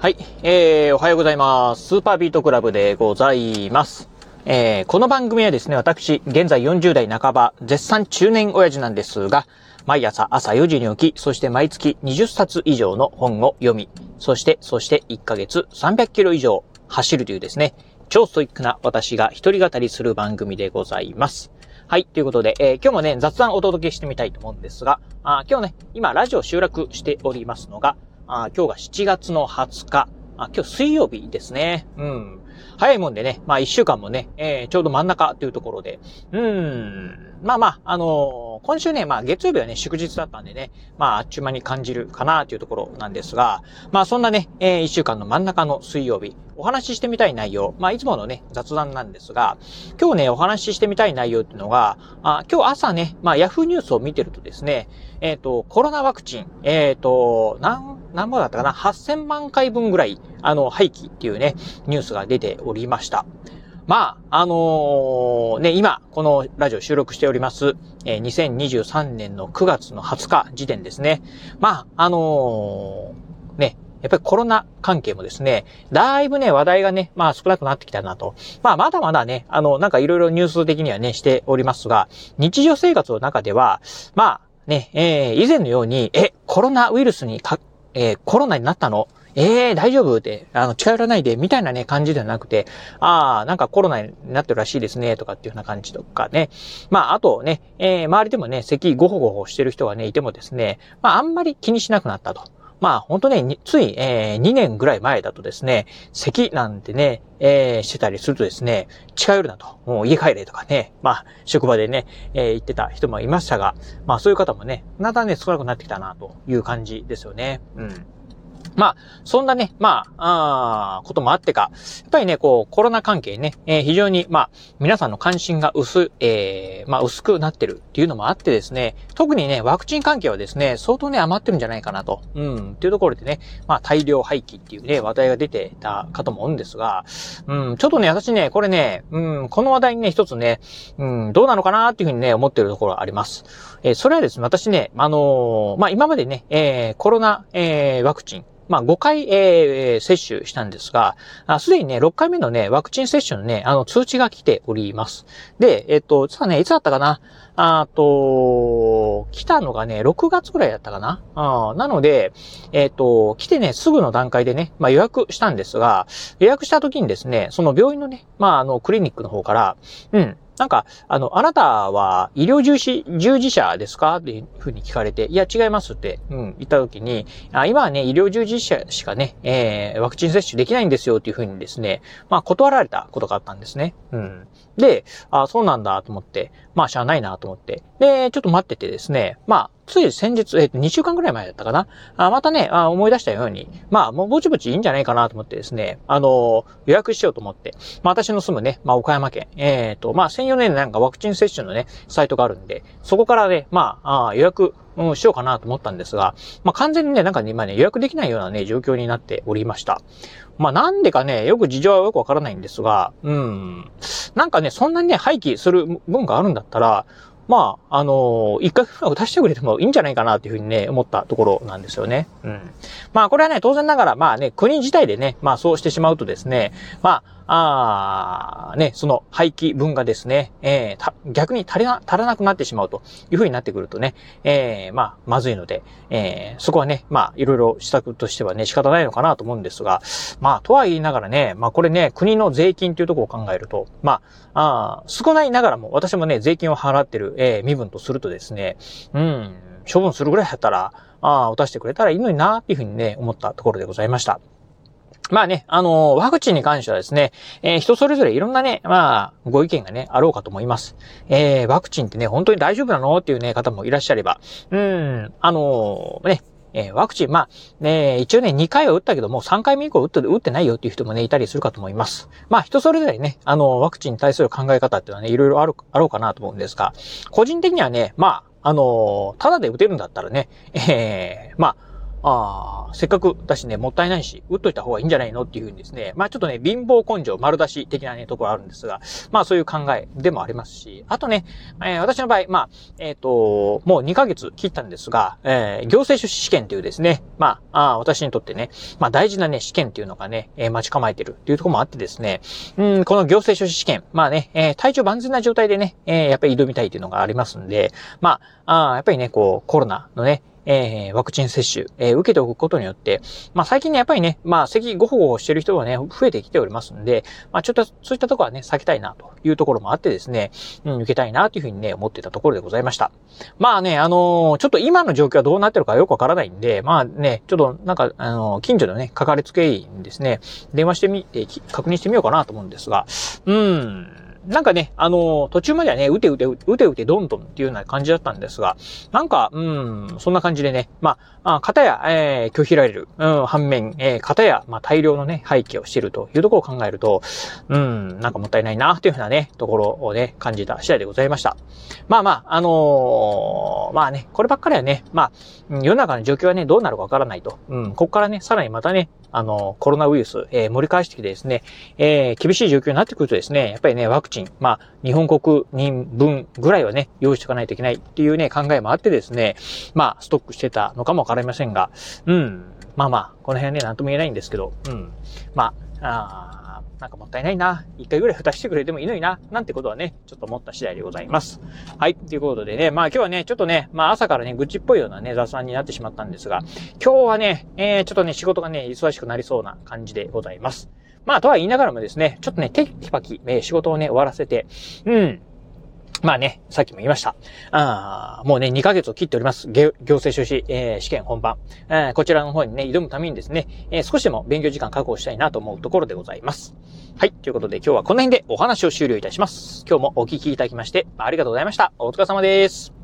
はい、えー、おはようございます。スーパービートクラブでございます。えー、この番組はですね、私、現在40代半ば、絶賛中年親父なんですが、毎朝朝4時に起き、そして毎月20冊以上の本を読み、そして、そして1ヶ月300キロ以上走るというですね、超ストイックな私が一人語りする番組でございます。はい。ということで、えー今日もね、雑談お届けしてみたいと思うんですが、あ今日ね、今ラジオ収録しておりますのが、あ今日が7月の20日、あ今日水曜日ですね。うん。早いもんでね、まあ一週間もね、えーちょうど真ん中というところで、うん。まあまあ、あのー今週ね、まあ月曜日はね、祝日だったんでね、まああっちゅう間に感じるかなというところなんですが、まあそんなね、えー一週間の真ん中の水曜日、お話ししてみたい内容、まあいつものね、雑談なんですが、今日ね、お話ししてみたい内容っていうのが、あ今日朝ね、まあヤフーニュースを見てるとですね、えっ、と、コロナワクチン、えっ、と、なん、何本だったかな ?8000 万回分ぐらい、あの、廃棄っていうね、ニュースが出ておりました。まあ、あのーね、今、このラジオ収録しております、えー2023年の9月の20日時点ですね。まあ、あのーね、やっぱりコロナ関係もですね、だいぶね、話題がね、まあ少なくなってきたなと。まあまだまだね、あの、なんかいろいろニュース的にはね、しておりますが、日常生活の中では、まあね、えー以前のように、え、コロナウイルスにか、えーコロナになったの？ええ大丈夫？って、あの、近寄らないで、みたいなね、感じではなくて、ああ、なんかコロナになってるらしいですね、とかっていうような感じとかね。まあ、あとね、えー周りでもね、咳ごほごほしてる人がね、いてもですね、まあ、あんまり気にしなくなったと。まあ、本当ね、つい、えー2年ぐらい前だとですね、咳なんてね、えーしてたりするとですね、近寄るなと、もう家帰れとかね、まあ、職場でね、えー言ってた人もいましたが、まあ、そういう方もね、だんだね、少なくなってきたな、という感じですよね。うん。まあ、そんなね、まあ、あーこともあってか、やっぱりね、こう、コロナ関係ね、えー非常に、まあ、皆さんの関心が薄、えーまあ、薄くなってるっていうのもあってですね、特にね、ワクチン関係はですね、相当ね、余ってるんじゃないかなと、うん、っていうところでね、まあ、大量廃棄っていうね、話題が出てたかと思うんですが、うん、ちょっとね、私ね、これね、うん、この話題にね、一つね、うん、どうなのかなっていうふうにね、思ってるところがあります。えーそれはですね、私ね、あのまあ、今までね、えーコロナ、えーワクチン、まあ、5回、えー接種したんですが、すでにね、6回目のね、ワクチン接種のね、あの、通知が来ております。で、えっ、と、実はね、いつだったかな？あと、来たのがね、6月ぐらいだったかな？あなので、えっ、と、来てね、すぐの段階でね、まあ、予約したんですが、予約した時にですね、その病院のね、まあ、あの、クリニックの方から、うん、なんか、あの、あなたは医療従事従事者ですか？っていうふうに聞かれて、いや、違いますって、うん、言った時に、あ今はね、医療従事者しかね、えー、ワクチン接種できないんですよっていうふうにですね、まあ、断られたことがあったんですね。うん。で、あそうなんだと思って、まあ、しゃあないなと思って。で、ちょっと待っててですね、まあ、つい先日、えっ、と、2週間くらい前だったかな？あまたねあ、思い出したように、まあ、もうぼちぼちいいんじゃないかなと思ってですね、あの予約しようと思って、まあ、私の住むね、まあ、岡山県、えっ、と、まあ、専用のね、なんかワクチン接種のね、サイトがあるんで、そこからね、まあ、あ予約、うん、しようかなと思ったんですが、まあ、完全にね、なんかね、今ね、予約できないようなね、状況になっておりました。まあ、なんでかね、よく事情はよくわからないんですが、うん。なんかね、そんなにね、廃棄する分があるんだったら、まあ、あの一回ぐらい出してくれてもいいんじゃないかなっていうふうにね、思ったところなんですよね。うん。まあ、これはね、当然ながら、まあね、国自体でね、まあそうしてしまうとですね、まあ、あーね、その廃棄分がですね、えー逆に足りな、足らなくなってしまうというふうになってくるとね、えーまあ、まずいので、えーそこはね、まあ、いろいろ施策としてはね、仕方ないのかなと思うんですが、まあ、とは言いながらね、まあ、これね、国の税金というところを考えると、まあ、あ少ないながらも、私もね、税金を払ってる、えー身分とするとですね、うん、処分するぐらいだったら、ああ、渡してくれたらいいのにな、っていうふうにね、思ったところでございました。まあね、あのワクチンに関してはですね、えー人それぞれいろんなね、まあ、ご意見がね、あろうかと思います。えーワクチンってね、本当に大丈夫なの？っていうね、方もいらっしゃれば、うん、あのね、えーワクチン、まあ、ね、一応ね、2回は打ったけども、3回目以降打って、打ってないよっていう人もね、いたりするかと思います。まあ、人それぞれね、あの、ワクチンに対する考え方っていうのはね、いろいろある、あろうかなと思うんですが、個人的にはね、まあ、あのただで打てるんだったらね、えーまあ、ああ、せっかくだしね、もったいないし、打っといた方がいいんじゃないのっていうふうにですね、まあちょっとね、貧乏根性丸出し的なね、ところあるんですが、まあそういう考えでもありますし、あとね、えー、私の場合、まあ、えっ、ー、と、もう2ヶ月切ったんですが、えー、行政書士試験というですね、まあ、あ私にとってね、まあ大事なね、試験っていうのがね、えー、待ち構えてるっていうところもあってですね、うん、この行政書士試験、まあね、えー、体調万全な状態でね、えー、やっぱり挑みたいっていうのがありますんで、まあ、あやっぱりね、こう、コロナのね、えー、ワクチン接種、えー、受けておくことによって、まあ最近ね、やっぱりね、まあ咳ごほごほしてる人がね、増えてきておりますんで、まあちょっとそういったところはね、避けたいなというところもあってですね、うん、受けたいなというふうにね、思ってたところでございました。まあね、あのー、ちょっと今の状況はどうなってるかよくわからないんで、まあね、ちょっとなんか、あのー、近所のね、かかりつけ医にですね、電話してみ、えー、確認してみようかなと思うんですが、うん、なんかね、あの、途中まではね、うてうて、うてうてどんどんっていうような感じだったんですが、なんか、うん、そんな感じでね、まあ、かたや、えー、拒否られる、うん、反面、えー、かたや、まあ、大量のね、廃棄をしているというところを考えると、うん、なんかもったいないな、というふうなね、ところをね、感じた次第でございました。まあまあ、あのー、まあね、こればっかりはね、まあ、世の中の状況はね、どうなるかわからないと。うん、ここからね、さらにまたね、あの、コロナウイルス、えー、盛り返してきてですね、えー、厳しい状況になってくるとですね、やっぱりね、ワクチン、まあ、日本国人分ぐらいはね、用意しておかないといけないっていうね、考えもあってですね、まあ、ストックしてたのかもわかりませんが、うん、まあまあ、この辺はね、なんとも言えないんですけど、うん、まあ、あなんかもったいないな。一回ぐらい蓋してくれてもいいのにな。なんてことはね、ちょっと思った次第でございます。はい。ということでね、まあ今日はね、ちょっとね、まあ朝からね、愚痴っぽいようなね、雑談になってしまったんですが、今日はね、えー、ちょっとね、仕事がね、忙しくなりそうな感じでございます。まあ、とは言いながらもですね、ちょっとね、テキパキ、えー、仕事をね、終わらせて、うん、まあね、さっきも言いました。あもうね、2ヶ月を切っております。行政書士、えー、試験本番、え。こちらの方にね、挑むためにですね、えー、少しでも勉強時間確保したいなと思うところでございます。はい。ということで今日はこの辺でお話を終了いたします。今日もお聞きいただきましてありがとうございました。お疲れ様です。